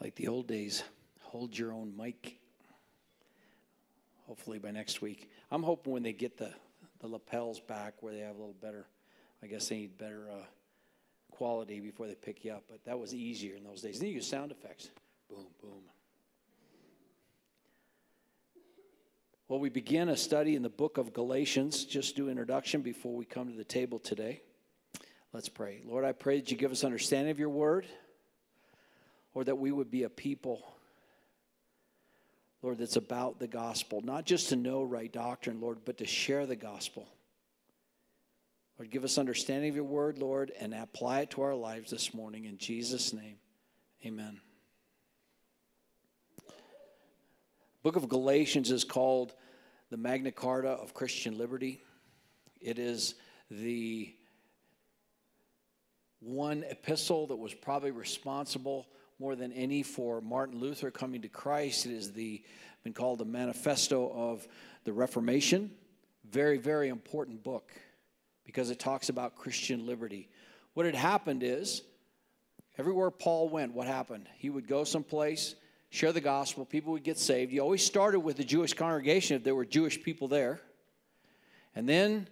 like the old days. Hold your own mic. Hopefully by next week. I'm hoping when they get the, the lapels back where they have a little better, I guess they need better uh, quality before they pick you up. But that was easier in those days. They use sound effects. Boom, boom. Well, we begin a study in the book of Galatians. Just do introduction before we come to the table today. Let's pray. Lord, I pray that you give us understanding of your word, or that we would be a people, Lord, that's about the gospel, not just to know right doctrine, Lord, but to share the gospel. Lord, give us understanding of your word, Lord, and apply it to our lives this morning. In Jesus' name, amen. book of Galatians is called the Magna Carta of Christian liberty. It is the one epistle that was probably responsible more than any for Martin Luther coming to Christ. It the been called the manifesto of the Reformation. Very, very important book because it talks about Christian liberty. What had happened is everywhere Paul went, what happened? He would go someplace share the gospel, people would get saved. You always started with the Jewish congregation if there were Jewish people there. And then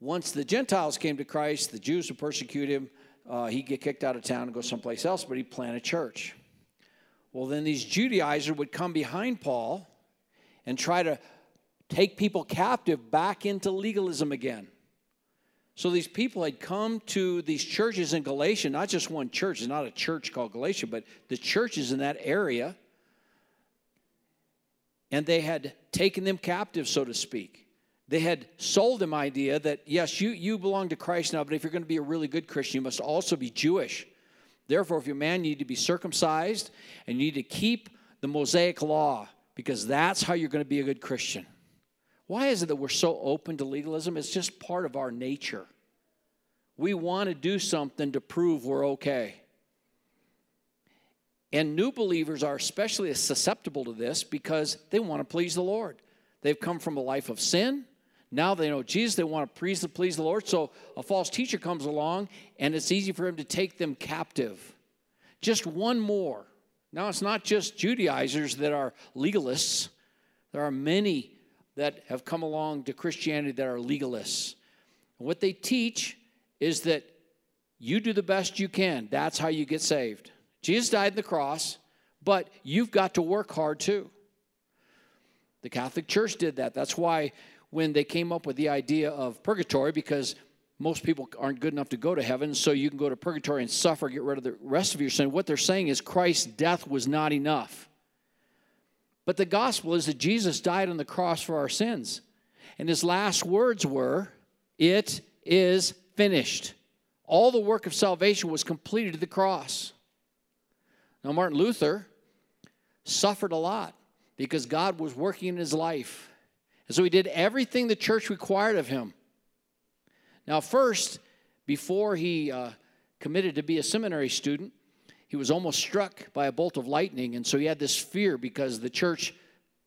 once the Gentiles came to Christ, the Jews would persecute him. Uh, he'd get kicked out of town and go someplace else, but he'd plant a church. Well, then these Judaizers would come behind Paul and try to take people captive back into legalism again. So these people had come to these churches in Galatia, not just one church, it's not a church called Galatia, but the churches in that area. And they had taken them captive, so to speak. They had sold them idea that yes, you, you belong to Christ now, but if you're going to be a really good Christian, you must also be Jewish. Therefore, if you're a man, you need to be circumcised and you need to keep the Mosaic law because that's how you're going to be a good Christian. Why is it that we're so open to legalism? It's just part of our nature. We want to do something to prove we're okay. And new believers are especially susceptible to this because they want to please the Lord. They've come from a life of sin. Now they know Jesus, they want to please the, please the Lord. So a false teacher comes along and it's easy for him to take them captive. Just one more. Now it's not just Judaizers that are legalists, there are many that have come along to Christianity that are legalists. And what they teach is that you do the best you can. That's how you get saved. Jesus died on the cross, but you've got to work hard too. The Catholic Church did that. That's why when they came up with the idea of purgatory, because most people aren't good enough to go to heaven, so you can go to purgatory and suffer, get rid of the rest of your sin. What they're saying is Christ's death was not enough. But the gospel is that Jesus died on the cross for our sins. And his last words were, It is finished. All the work of salvation was completed at the cross. Now, Martin Luther suffered a lot because God was working in his life. And so he did everything the church required of him. Now, first, before he uh, committed to be a seminary student, he was almost struck by a bolt of lightning. And so he had this fear because the church,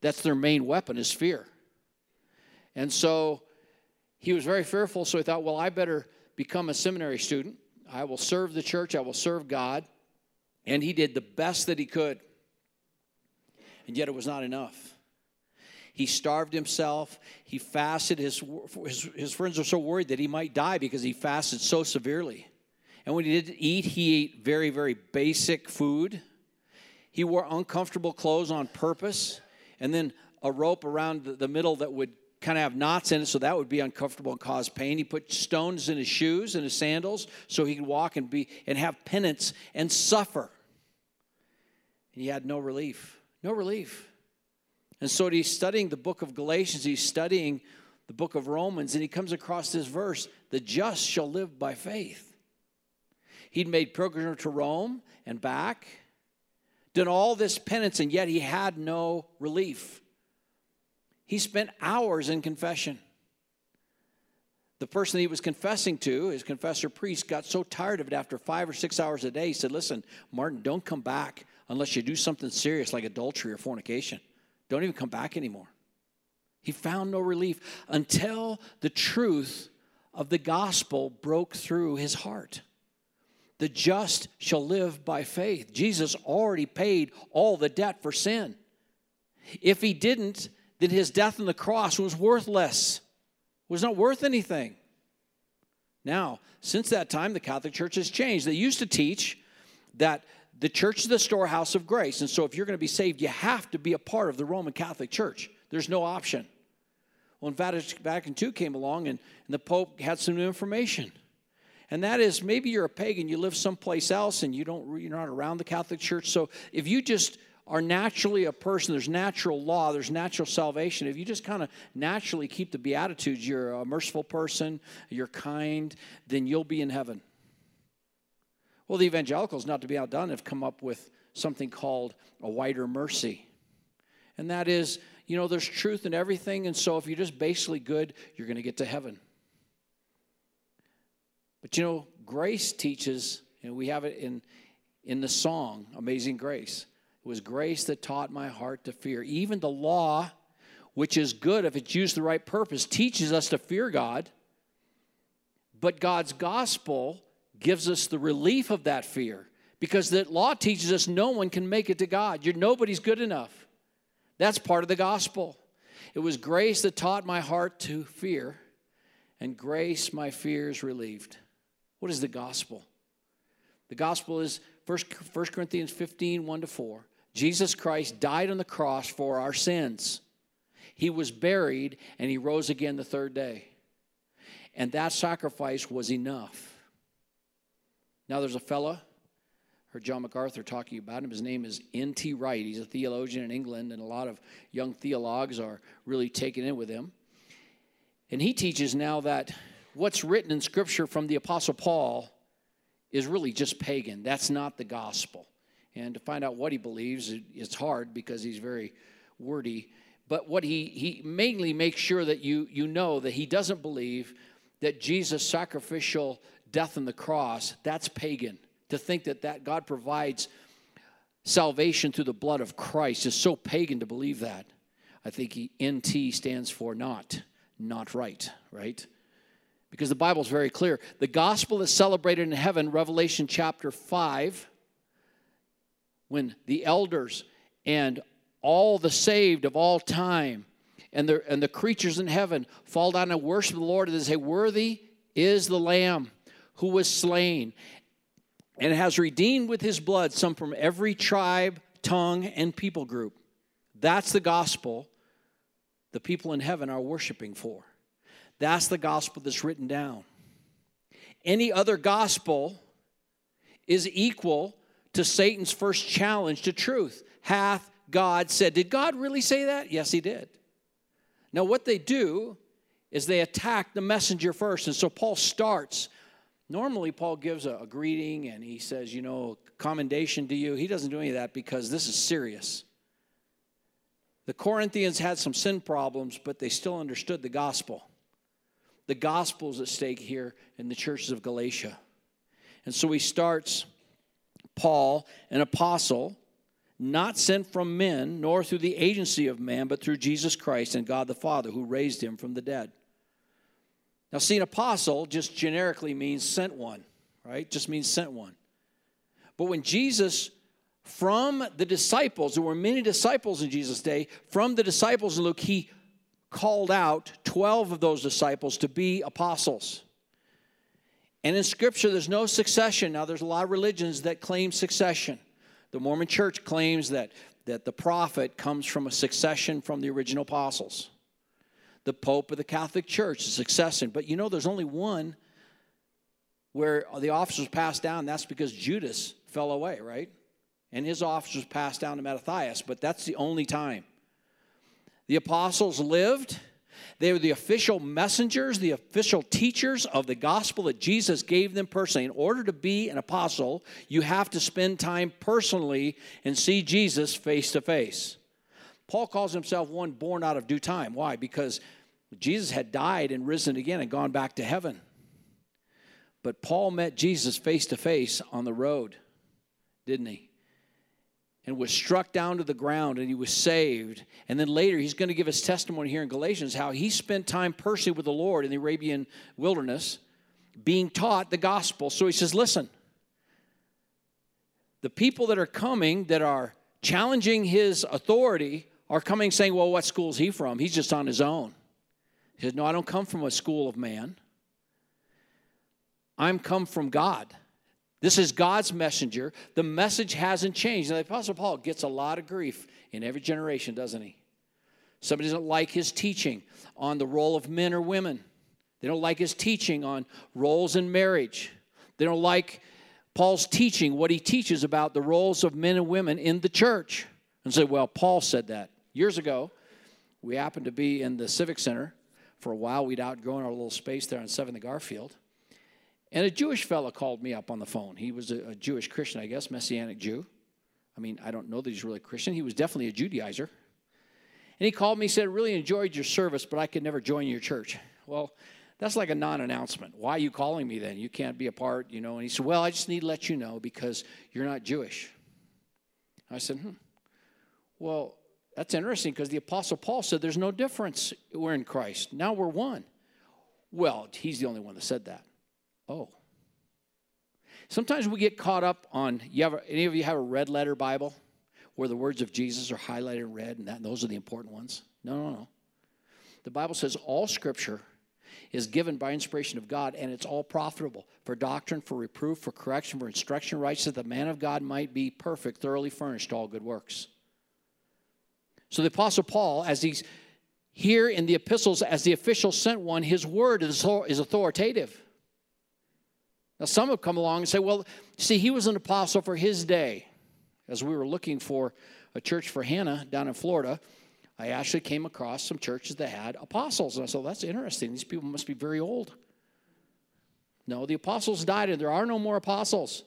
that's their main weapon, is fear. And so he was very fearful. So he thought, well, I better become a seminary student. I will serve the church, I will serve God. And he did the best that he could. And yet it was not enough. He starved himself. He fasted. His, his, his friends were so worried that he might die because he fasted so severely. And when he did eat, he ate very, very basic food. He wore uncomfortable clothes on purpose, and then a rope around the middle that would kind of have knots in it, so that would be uncomfortable and cause pain. He put stones in his shoes and his sandals so he could walk and be and have penance and suffer. And he had no relief. No relief. And so he's studying the book of Galatians, he's studying the book of Romans, and he comes across this verse the just shall live by faith. He'd made pilgrimage to Rome and back, done all this penance, and yet he had no relief. He spent hours in confession. The person he was confessing to, his confessor priest, got so tired of it after five or six hours a day. He said, Listen, Martin, don't come back unless you do something serious like adultery or fornication. Don't even come back anymore. He found no relief until the truth of the gospel broke through his heart. The just shall live by faith. Jesus already paid all the debt for sin. If he didn't, then his death on the cross was worthless, was not worth anything. Now, since that time, the Catholic Church has changed. They used to teach that the church is the storehouse of grace. And so, if you're going to be saved, you have to be a part of the Roman Catholic Church. There's no option. Well, Vatican II came along, and, and the Pope had some new information. And that is maybe you're a pagan, you live someplace else, and you don't, you're not around the Catholic Church. So, if you just are naturally a person, there's natural law, there's natural salvation. If you just kind of naturally keep the Beatitudes, you're a merciful person, you're kind, then you'll be in heaven. Well, the evangelicals, not to be outdone, have come up with something called a wider mercy. And that is, you know, there's truth in everything, and so if you're just basically good, you're going to get to heaven. But you know, grace teaches, and we have it in, in the song, Amazing Grace. It was grace that taught my heart to fear. Even the law, which is good if it's used the right purpose, teaches us to fear God. But God's gospel gives us the relief of that fear because the law teaches us no one can make it to God. You're nobody's good enough. That's part of the gospel. It was grace that taught my heart to fear, and grace my fears relieved. What is the gospel? The gospel is 1 Corinthians 15 1 to 4. Jesus Christ died on the cross for our sins. He was buried and he rose again the third day. And that sacrifice was enough. Now there's a fella, heard John MacArthur talking about him. His name is N.T. Wright. He's a theologian in England, and a lot of young theologues are really taken in with him. And he teaches now that what's written in Scripture from the Apostle Paul is really just pagan. That's not the gospel. And to find out what he believes, it's hard because he's very wordy. But what he, he mainly makes sure that you, you know that he doesn't believe that Jesus' sacrificial death on the cross, that's pagan. To think that, that God provides salvation through the blood of Christ is so pagan to believe that. I think NT stands for not, not right, right? Because the Bible is very clear. The gospel is celebrated in heaven, Revelation chapter 5 when the elders and all the saved of all time and the, and the creatures in heaven fall down and worship the Lord and they say, Worthy is the Lamb who was slain and has redeemed with his blood some from every tribe, tongue, and people group. That's the gospel the people in heaven are worshiping for. That's the gospel that's written down. Any other gospel is equal to Satan's first challenge to truth. Hath God said? Did God really say that? Yes, he did. Now, what they do is they attack the messenger first. And so Paul starts. Normally, Paul gives a, a greeting and he says, you know, commendation to you. He doesn't do any of that because this is serious. The Corinthians had some sin problems, but they still understood the gospel. The gospel is at stake here in the churches of Galatia. And so he starts Paul, an apostle, not sent from men, nor through the agency of man, but through Jesus Christ and God the Father, who raised him from the dead. Now, see, an apostle just generically means sent one, right? Just means sent one. But when Jesus, from the disciples, there were many disciples in Jesus' day, from the disciples in Luke, he called out 12 of those disciples to be apostles. And in Scripture, there's no succession. Now, there's a lot of religions that claim succession. The Mormon church claims that, that the prophet comes from a succession from the original apostles. The Pope of the Catholic Church the succession. But you know, there's only one where the office was passed down. That's because Judas fell away, right? And his office was passed down to Mattathias, but that's the only time. The apostles lived they were the official messengers, the official teachers of the gospel that Jesus gave them personally. In order to be an apostle, you have to spend time personally and see Jesus face to face. Paul calls himself one born out of due time. Why? Because Jesus had died and risen again and gone back to heaven. But Paul met Jesus face to face on the road, didn't he? and was struck down to the ground and he was saved. And then later, he's going to give his testimony here in Galatians how he spent time personally with the Lord in the Arabian wilderness being taught the gospel. So he says, Listen, the people that are coming that are challenging his authority are coming saying, Well, what school is he from? He's just on his own. He said, No, I don't come from a school of man. I'm come from God. This is God's messenger. The message hasn't changed. And the Apostle Paul gets a lot of grief in every generation, doesn't he? Somebody doesn't like his teaching on the role of men or women. They don't like his teaching on roles in marriage. They don't like Paul's teaching, what he teaches about the roles of men and women in the church. And say, well, Paul said that. Years ago, we happened to be in the Civic Center. For a while, we'd outgrown our little space there on 7th Garfield. And a Jewish fellow called me up on the phone. He was a, a Jewish Christian, I guess, Messianic Jew. I mean, I don't know that he's really Christian. He was definitely a Judaizer. And he called me, said, Really enjoyed your service, but I could never join your church. Well, that's like a non announcement. Why are you calling me then? You can't be a part, you know. And he said, Well, I just need to let you know because you're not Jewish. I said, Hmm. Well, that's interesting because the Apostle Paul said there's no difference. We're in Christ. Now we're one. Well, he's the only one that said that. Oh. Sometimes we get caught up on, you have, any of you have a red letter Bible where the words of Jesus are highlighted in red and, that, and those are the important ones? No, no, no. The Bible says all scripture is given by inspiration of God and it's all profitable for doctrine, for reproof, for correction, for instruction, right, so that the man of God might be perfect, thoroughly furnished to all good works. So the Apostle Paul, as he's here in the epistles as the official sent one, his word is authoritative. Now, some have come along and say, well, see, he was an apostle for his day. As we were looking for a church for Hannah down in Florida, I actually came across some churches that had apostles. And I said, well, that's interesting. These people must be very old. No, the apostles died, and there are no more apostles.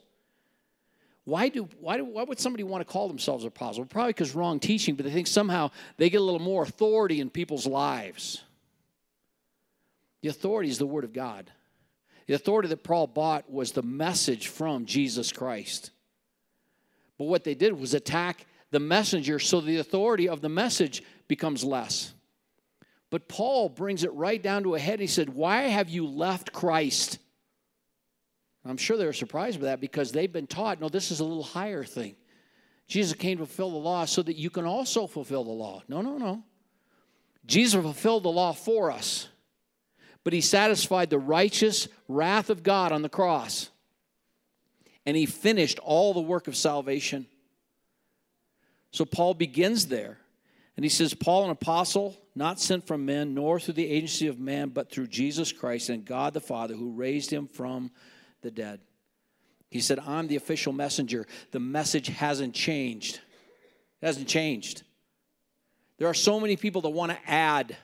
Why, do, why, do, why would somebody want to call themselves an apostle? Probably because wrong teaching, but they think somehow they get a little more authority in people's lives. The authority is the Word of God. The authority that Paul bought was the message from Jesus Christ. But what they did was attack the messenger so the authority of the message becomes less. But Paul brings it right down to a head. He said, Why have you left Christ? I'm sure they were surprised by that because they've been taught, no, this is a little higher thing. Jesus came to fulfill the law so that you can also fulfill the law. No, no, no. Jesus fulfilled the law for us but he satisfied the righteous wrath of God on the cross. And he finished all the work of salvation. So Paul begins there. And he says, Paul, an apostle, not sent from men, nor through the agency of man, but through Jesus Christ and God the Father, who raised him from the dead. He said, I'm the official messenger. The message hasn't changed. It hasn't changed. There are so many people that want to add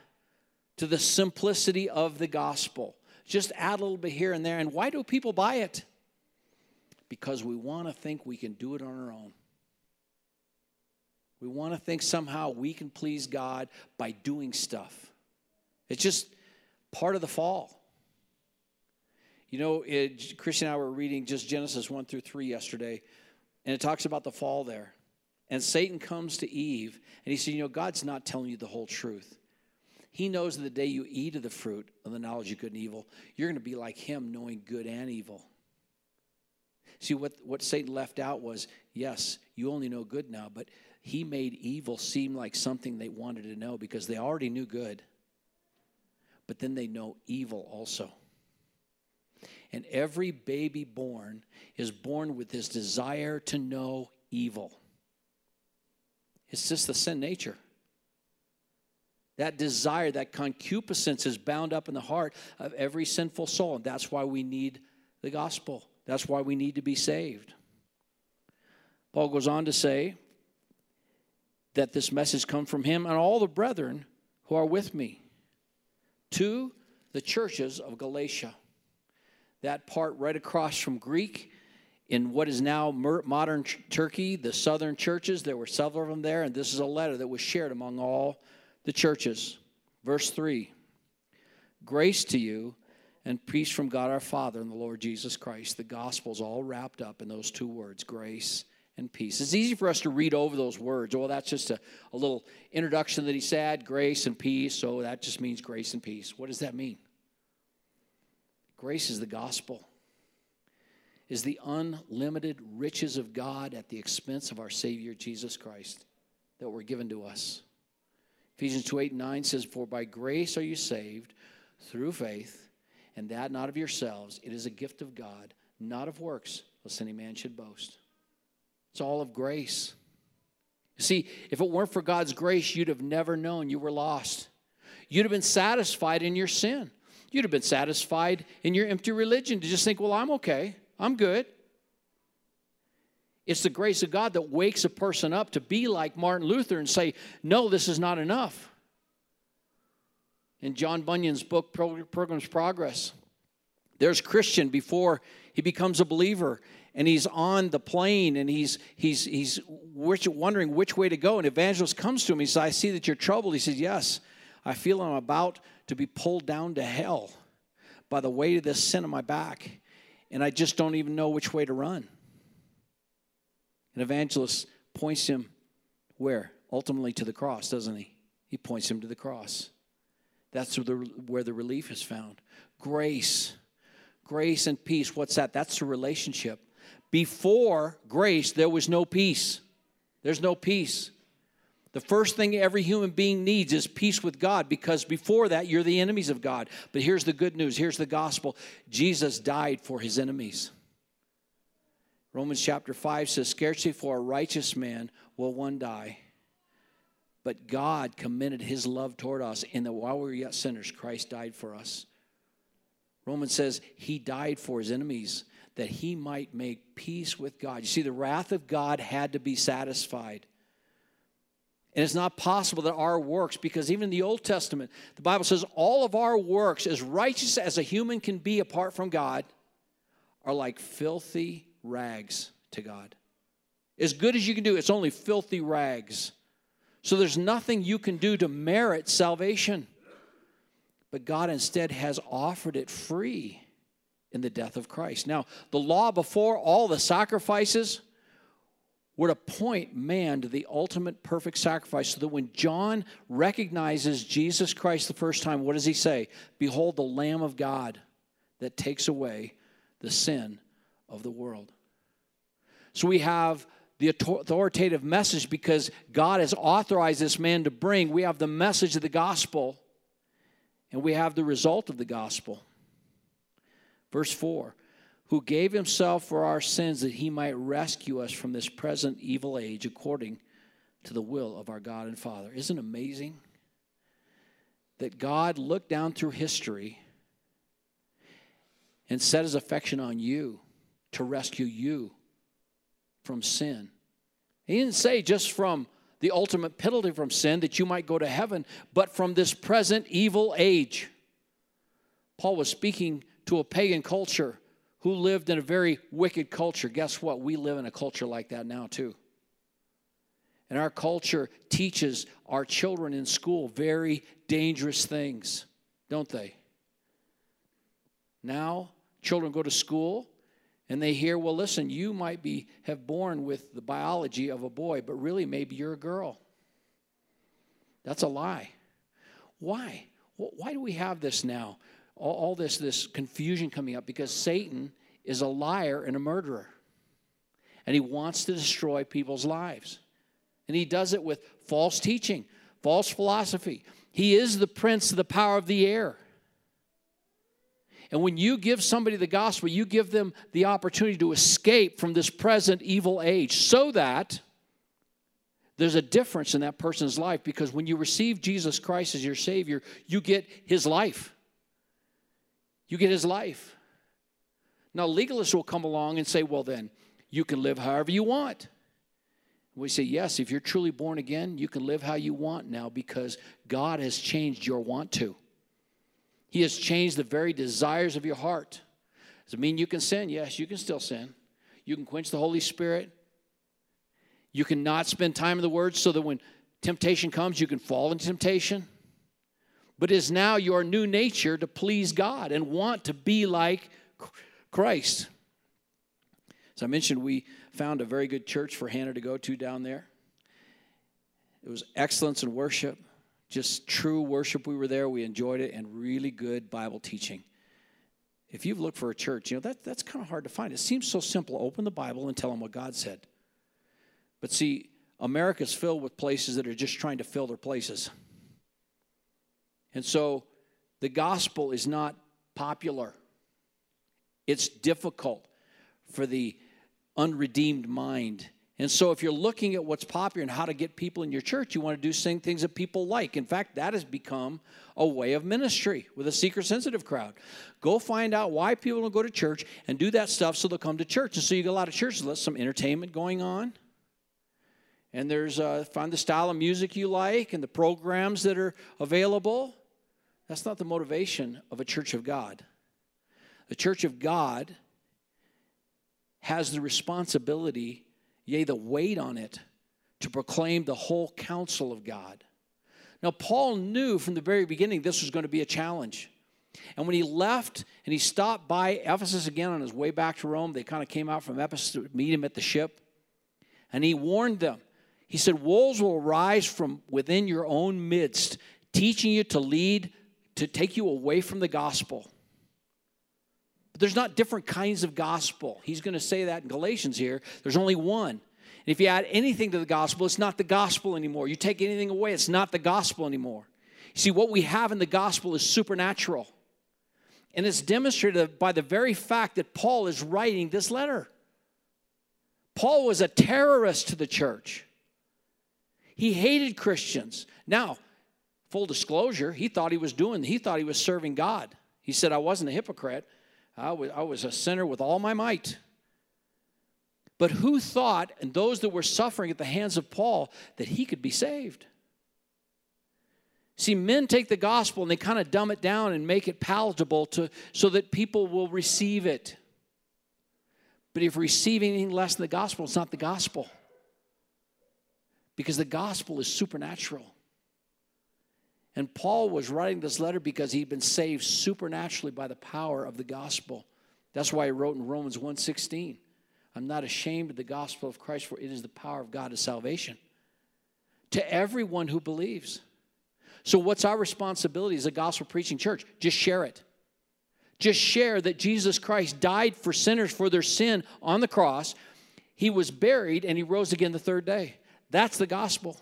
to the simplicity of the gospel. Just add a little bit here and there. And why do people buy it? Because we want to think we can do it on our own. We want to think somehow we can please God by doing stuff. It's just part of the fall. You know, it, Christian and I were reading just Genesis 1 through 3 yesterday, and it talks about the fall there. And Satan comes to Eve, and he said, You know, God's not telling you the whole truth. He knows that the day you eat of the fruit of the knowledge of good and evil, you're going to be like him, knowing good and evil. See, what, what Satan left out was yes, you only know good now, but he made evil seem like something they wanted to know because they already knew good. But then they know evil also. And every baby born is born with this desire to know evil. It's just the sin nature. That desire, that concupiscence is bound up in the heart of every sinful soul. And that's why we need the gospel. That's why we need to be saved. Paul goes on to say that this message comes from him and all the brethren who are with me to the churches of Galatia. That part right across from Greek in what is now modern Turkey, the southern churches, there were several of them there, and this is a letter that was shared among all the churches. Verse 3 Grace to you and peace from God our Father and the Lord Jesus Christ. The gospel's all wrapped up in those two words grace and peace. It's easy for us to read over those words. Well, that's just a, a little introduction that he said grace and peace. So that just means grace and peace. What does that mean? Grace is the gospel. is the unlimited riches of God at the expense of our Savior Jesus Christ that were given to us. Ephesians 2 8 and 9 says, For by grace are you saved through faith, and that not of yourselves. It is a gift of God, not of works, lest any man should boast. It's all of grace. You see, if it weren't for God's grace, you'd have never known you were lost. You'd have been satisfied in your sin. You'd have been satisfied in your empty religion to just think, well, I'm okay. I'm good. It's the grace of God that wakes a person up to be like Martin Luther and say, no, this is not enough. In John Bunyan's book, Pilgrim's Progress, there's Christian before he becomes a believer and he's on the plain and he's he's he's wondering which way to go and evangelist comes to him he says i see that you're troubled he says yes i feel i'm about to be pulled down to hell by the weight of this sin on my back and i just don't even know which way to run. An evangelist points him where? Ultimately to the cross doesn't he? He points him to the cross. That's where the, where the relief is found. Grace. Grace and peace. What's that? That's the relationship. Before grace, there was no peace. There's no peace. The first thing every human being needs is peace with God because before that, you're the enemies of God. But here's the good news here's the gospel Jesus died for his enemies. Romans chapter 5 says, Scarcely for a righteous man will one die. But God commended his love toward us in that while we were yet sinners, Christ died for us. Romans says he died for his enemies that he might make peace with God. You see, the wrath of God had to be satisfied. And it's not possible that our works, because even in the Old Testament, the Bible says all of our works, as righteous as a human can be apart from God, are like filthy rags to God. As good as you can do, it's only filthy rags. So there's nothing you can do to merit salvation. But God instead has offered it free in the death of Christ. Now, the law before all the sacrifices would appoint man to the ultimate perfect sacrifice so that when John recognizes Jesus Christ the first time, what does he say? Behold, the Lamb of God that takes away the sin of the world. So we have the authoritative message because God has authorized this man to bring. We have the message of the gospel, and we have the result of the gospel. Verse 4 Who gave himself for our sins that he might rescue us from this present evil age according to the will of our God and Father. Isn't it amazing that God looked down through history and set his affection on you to rescue you from sin? He didn't say just from the ultimate penalty from sin that you might go to heaven, but from this present evil age. Paul was speaking to a pagan culture who lived in a very wicked culture. Guess what? We live in a culture like that now, too. And our culture teaches our children in school very dangerous things, don't they? Now, children go to school and they hear, well, listen, you might be have born with the biology of a boy, but really maybe you're a girl. That's a lie. Why? Why do we have this now? All, all this, this confusion coming up because Satan is a liar and a murderer. And he wants to destroy people's lives. And he does it with false teaching, false philosophy. He is the prince of the power of the air. And when you give somebody the gospel, you give them the opportunity to escape from this present evil age so that there's a difference in that person's life because when you receive Jesus Christ as your Savior, you get His life. You get his life. Now, legalists will come along and say, well, then, you can live however you want. We say, yes, if you're truly born again, you can live how you want now because God has changed your want to. He has changed the very desires of your heart. Does it mean you can sin? Yes, you can still sin. You can quench the Holy Spirit. You cannot spend time in the Word so that when temptation comes, you can fall into temptation but is now your new nature to please God and want to be like Christ. As I mentioned, we found a very good church for Hannah to go to down there. It was excellence in worship, just true worship. We were there, we enjoyed it, and really good Bible teaching. if you've looked for a church, you know, that, that's kind of hard to find. It seems so simple. Open the Bible and tell them what God said. But see, America's filled with places that are just trying to fill their places. And so the gospel is not popular, it's difficult for the unredeemed mind. And so, if you're looking at what's popular and how to get people in your church, you want to do same things that people like. In fact, that has become a way of ministry with a seeker sensitive crowd. Go find out why people don't go to church and do that stuff so they'll come to church. And so, you get a lot of churches, let some entertainment going on. And there's uh, find the style of music you like and the programs that are available. That's not the motivation of a church of God. The church of God has the responsibility yea, the weight on it to proclaim the whole counsel of God. Now, Paul knew from the very beginning this was going to be a challenge. And when he left and he stopped by Ephesus again on his way back to Rome, they kind of came out from Ephesus to meet him at the ship. And he warned them. He said, Wolves will rise from within your own midst, teaching you to lead, to take you away from the gospel. But there's not different kinds of gospel. He's going to say that in Galatians here. There's only one. And if you add anything to the gospel, it's not the gospel anymore. You take anything away, it's not the gospel anymore. You see, what we have in the gospel is supernatural. And it's demonstrated by the very fact that Paul is writing this letter. Paul was a terrorist to the church. He hated Christians. Now, full disclosure, he thought he was doing, he thought he was serving God. He said, I wasn't a hypocrite. I was, I was a sinner with all my might. But who thought, and those that were suffering at the hands of Paul, that he could be saved? See, men take the gospel and they kind of dumb it down and make it palatable to, so that people will receive it. But if receiving anything less than the gospel, it's not the gospel. Because the gospel is supernatural. And Paul was writing this letter because he'd been saved supernaturally by the power of the gospel. That's why he wrote in Romans 1:16, I'm not ashamed of the gospel of Christ, for it is the power of God to salvation to everyone who believes. So, what's our responsibility as a gospel preaching church? Just share it. Just share that Jesus Christ died for sinners for their sin on the cross. He was buried and he rose again the third day. That's the gospel.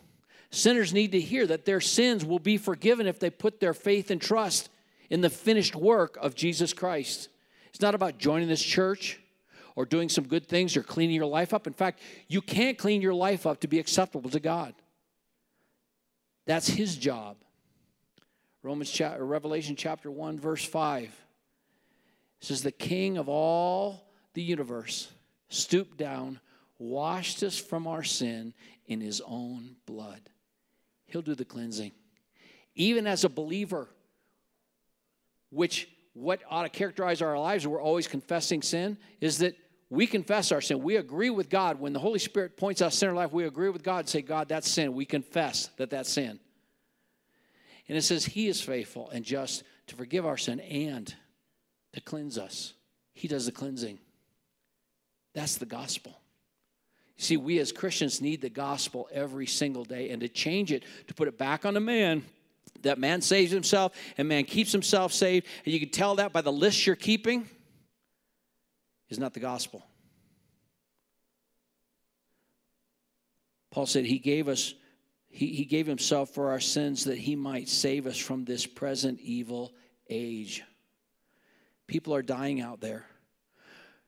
Sinners need to hear that their sins will be forgiven if they put their faith and trust in the finished work of Jesus Christ. It's not about joining this church or doing some good things or cleaning your life up. In fact, you can't clean your life up to be acceptable to God. That's his job. Romans chapter, Revelation chapter 1 verse 5 says the king of all the universe stooped down, washed us from our sin in his own blood. He'll do the cleansing. Even as a believer, which what ought to characterize our lives, we're always confessing sin, is that we confess our sin. We agree with God. When the Holy Spirit points out sin in our life, we agree with God and say, God, that's sin. We confess that that's sin. And it says, He is faithful and just to forgive our sin and to cleanse us. He does the cleansing. That's the gospel. See, we as Christians need the gospel every single day and to change it, to put it back on the man. That man saves himself and man keeps himself saved. And you can tell that by the list you're keeping is not the gospel. Paul said he gave us, he, he gave himself for our sins that he might save us from this present evil age. People are dying out there.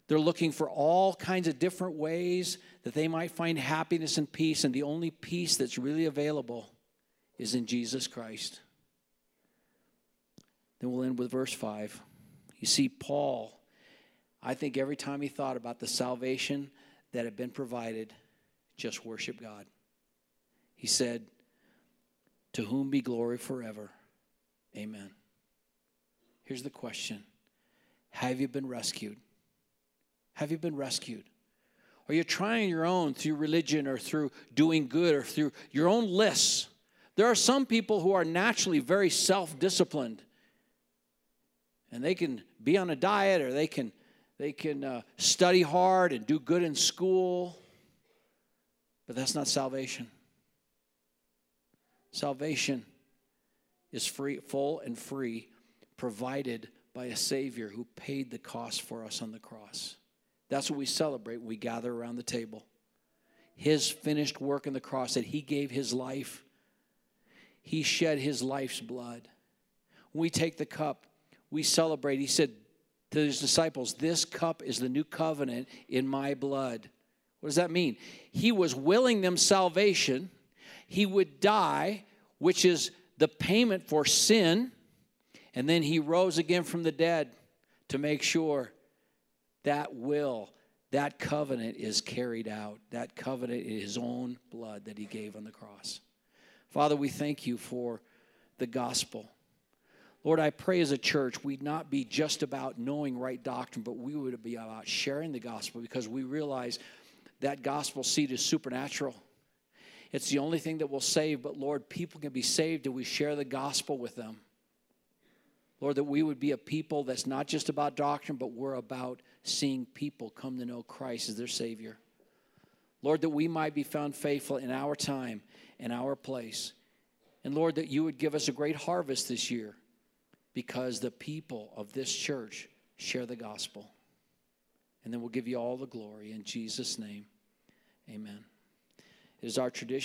They're looking for all kinds of different ways that they might find happiness and peace, and the only peace that's really available is in Jesus Christ. Then we'll end with verse 5. You see, Paul, I think every time he thought about the salvation that had been provided, just worship God. He said, To whom be glory forever. Amen. Here's the question Have you been rescued? Have you been rescued? Are you trying your own through religion or through doing good or through your own lists? There are some people who are naturally very self disciplined and they can be on a diet or they can, they can uh, study hard and do good in school, but that's not salvation. Salvation is free, full and free, provided by a Savior who paid the cost for us on the cross. That's what we celebrate when we gather around the table. His finished work on the cross, that He gave His life, He shed His life's blood. When we take the cup, we celebrate. He said to His disciples, This cup is the new covenant in my blood. What does that mean? He was willing them salvation. He would die, which is the payment for sin and then he rose again from the dead to make sure that will, that covenant is carried out. That covenant is his own blood that he gave on the cross. Father, we thank you for the gospel. Lord, I pray as a church we'd not be just about knowing right doctrine, but we would be about sharing the gospel because we realize that gospel seed is supernatural. It's the only thing that will save, but Lord, people can be saved if we share the gospel with them. Lord, that we would be a people that's not just about doctrine, but we're about seeing people come to know Christ as their Savior. Lord, that we might be found faithful in our time and our place. And Lord, that you would give us a great harvest this year because the people of this church share the gospel. And then we'll give you all the glory in Jesus' name. Amen. It is our tradition.